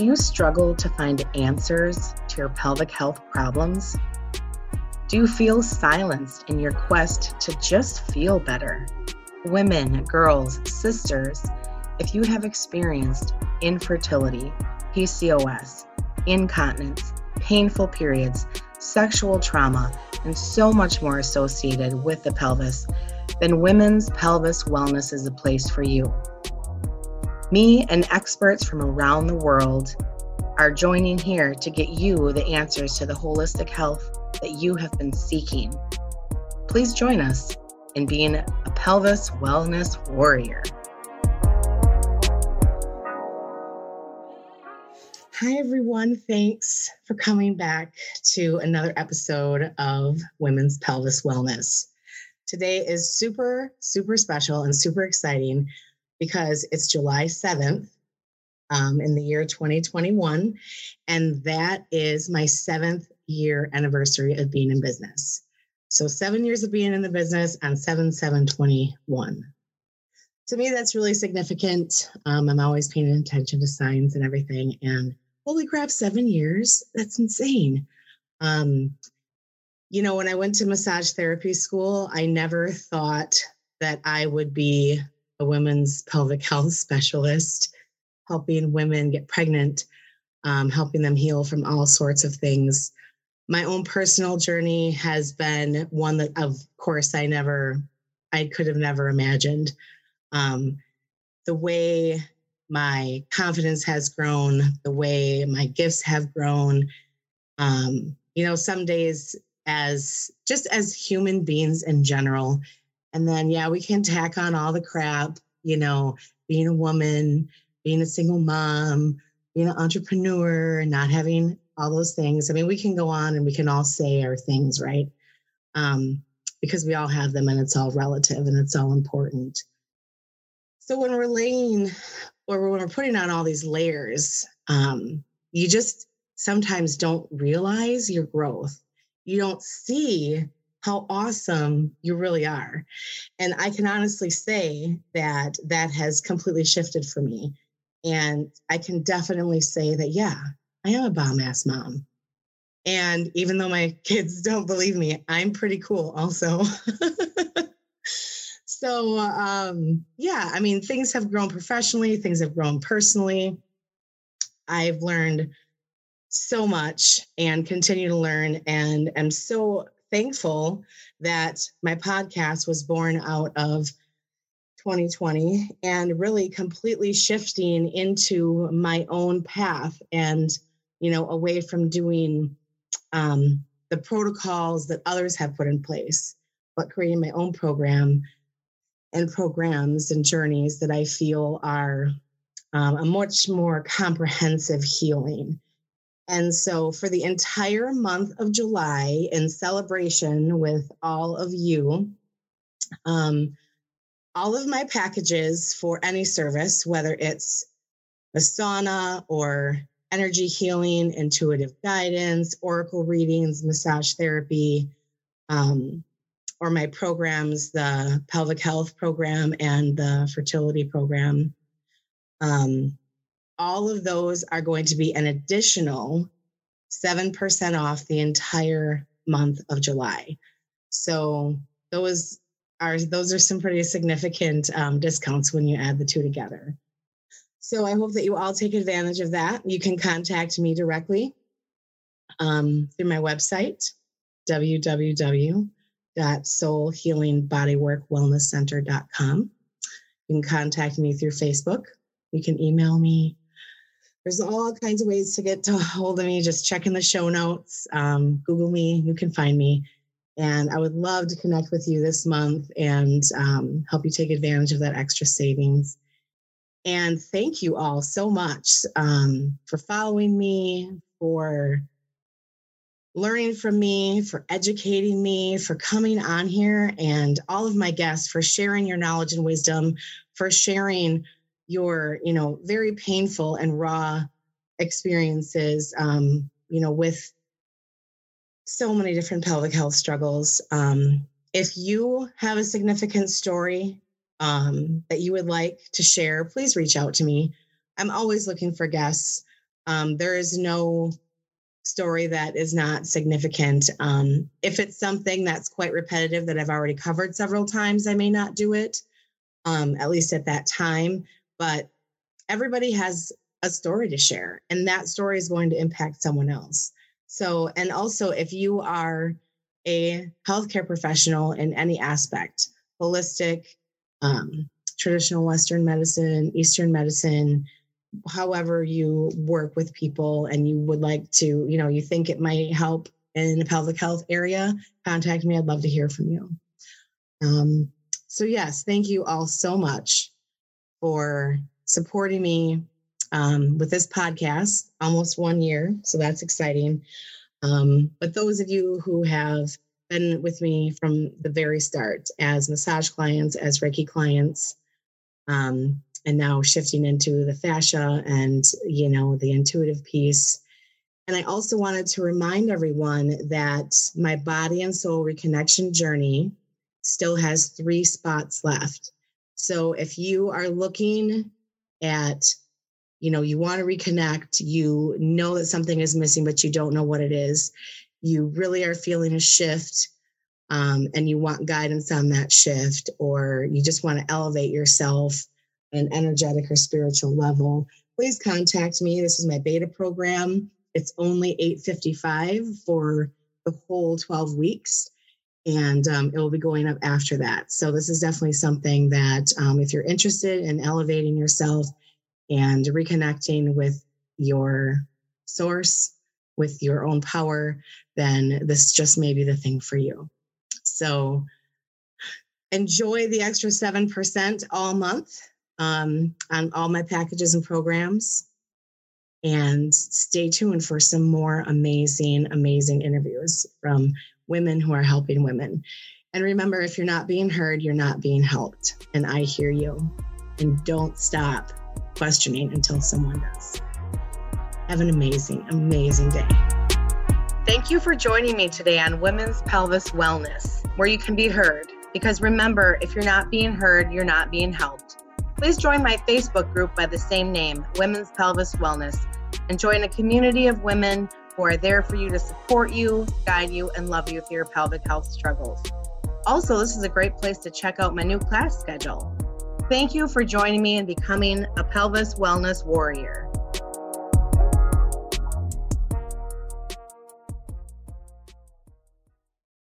Do you struggle to find answers to your pelvic health problems? Do you feel silenced in your quest to just feel better? Women, girls, sisters, if you have experienced infertility, PCOS, incontinence, painful periods, sexual trauma, and so much more associated with the pelvis, then Women's Pelvis Wellness is a place for you. Me and experts from around the world are joining here to get you the answers to the holistic health that you have been seeking. Please join us in being a pelvis wellness warrior. Hi, everyone. Thanks for coming back to another episode of Women's Pelvis Wellness. Today is super, super special and super exciting because it's July 7th um, in the year 2021. And that is my seventh year anniversary of being in business. So, seven years of being in the business on 7 7 21. To me, that's really significant. Um, I'm always paying attention to signs and everything. And holy crap, seven years? That's insane. Um, you know, when I went to massage therapy school, I never thought that I would be a women's pelvic health specialist, helping women get pregnant, um, helping them heal from all sorts of things. My own personal journey has been one that, of course, I never, I could have never imagined. Um, the way my confidence has grown, the way my gifts have grown. Um, you know, some days as just as human beings in general, and then, yeah, we can tack on all the crap, you know, being a woman, being a single mom, being an entrepreneur, and not having all those things. I mean, we can go on and we can all say our things, right? Um, because we all have them and it's all relative and it's all important. So when we're laying or when we're putting on all these layers, um, you just sometimes don't realize your growth. You don't see how awesome you really are. And I can honestly say that that has completely shifted for me. And I can definitely say that, yeah, I am a bomb ass mom. And even though my kids don't believe me, I'm pretty cool also. so, um, yeah, I mean, things have grown professionally, things have grown personally. I've learned so much and continue to learn and am so thankful that my podcast was born out of 2020 and really completely shifting into my own path and you know away from doing um, the protocols that others have put in place but creating my own program and programs and journeys that i feel are um, a much more comprehensive healing and so, for the entire month of July, in celebration with all of you, um, all of my packages for any service, whether it's a sauna or energy healing, intuitive guidance, oracle readings, massage therapy, um, or my programs, the pelvic health program and the fertility program. Um, all of those are going to be an additional 7% off the entire month of July. So those are those are some pretty significant um, discounts when you add the two together. So I hope that you all take advantage of that. You can contact me directly um, through my website, www.soulhealingbodyworkwellnesscenter.com. You can contact me through Facebook. You can email me there's all kinds of ways to get to hold of me. Just check in the show notes, um, Google me, you can find me. And I would love to connect with you this month and um, help you take advantage of that extra savings. And thank you all so much um, for following me, for learning from me, for educating me, for coming on here, and all of my guests for sharing your knowledge and wisdom, for sharing your you know very painful and raw experiences um, you know with so many different pelvic health struggles um, if you have a significant story um, that you would like to share please reach out to me i'm always looking for guests Um, there is no story that is not significant. Um, if it's something that's quite repetitive that I've already covered several times, I may not do it, um, at least at that time. But everybody has a story to share, and that story is going to impact someone else. So, and also if you are a healthcare professional in any aspect, holistic, um, traditional Western medicine, Eastern medicine, however you work with people and you would like to, you know, you think it might help in the pelvic health area, contact me. I'd love to hear from you. Um, so, yes, thank you all so much for supporting me um, with this podcast, almost one year. So, that's exciting. Um, but those of you who have been with me from the very start as massage clients, as Reiki clients, um, and now shifting into the fascia and you know the intuitive piece and i also wanted to remind everyone that my body and soul reconnection journey still has three spots left so if you are looking at you know you want to reconnect you know that something is missing but you don't know what it is you really are feeling a shift um, and you want guidance on that shift or you just want to elevate yourself an energetic or spiritual level, please contact me. This is my beta program. It's only 855 for the whole 12 weeks and um, it will be going up after that. So this is definitely something that um, if you're interested in elevating yourself and reconnecting with your source, with your own power, then this just may be the thing for you. So enjoy the extra 7% all month um, on all my packages and programs. And stay tuned for some more amazing, amazing interviews from women who are helping women. And remember, if you're not being heard, you're not being helped. And I hear you. And don't stop questioning until someone does. Have an amazing, amazing day. Thank you for joining me today on Women's Pelvis Wellness, where you can be heard. Because remember, if you're not being heard, you're not being helped. Please join my Facebook group by the same name, Women's Pelvis Wellness, and join a community of women who are there for you to support you, guide you, and love you through your pelvic health struggles. Also, this is a great place to check out my new class schedule. Thank you for joining me and becoming a pelvis wellness warrior.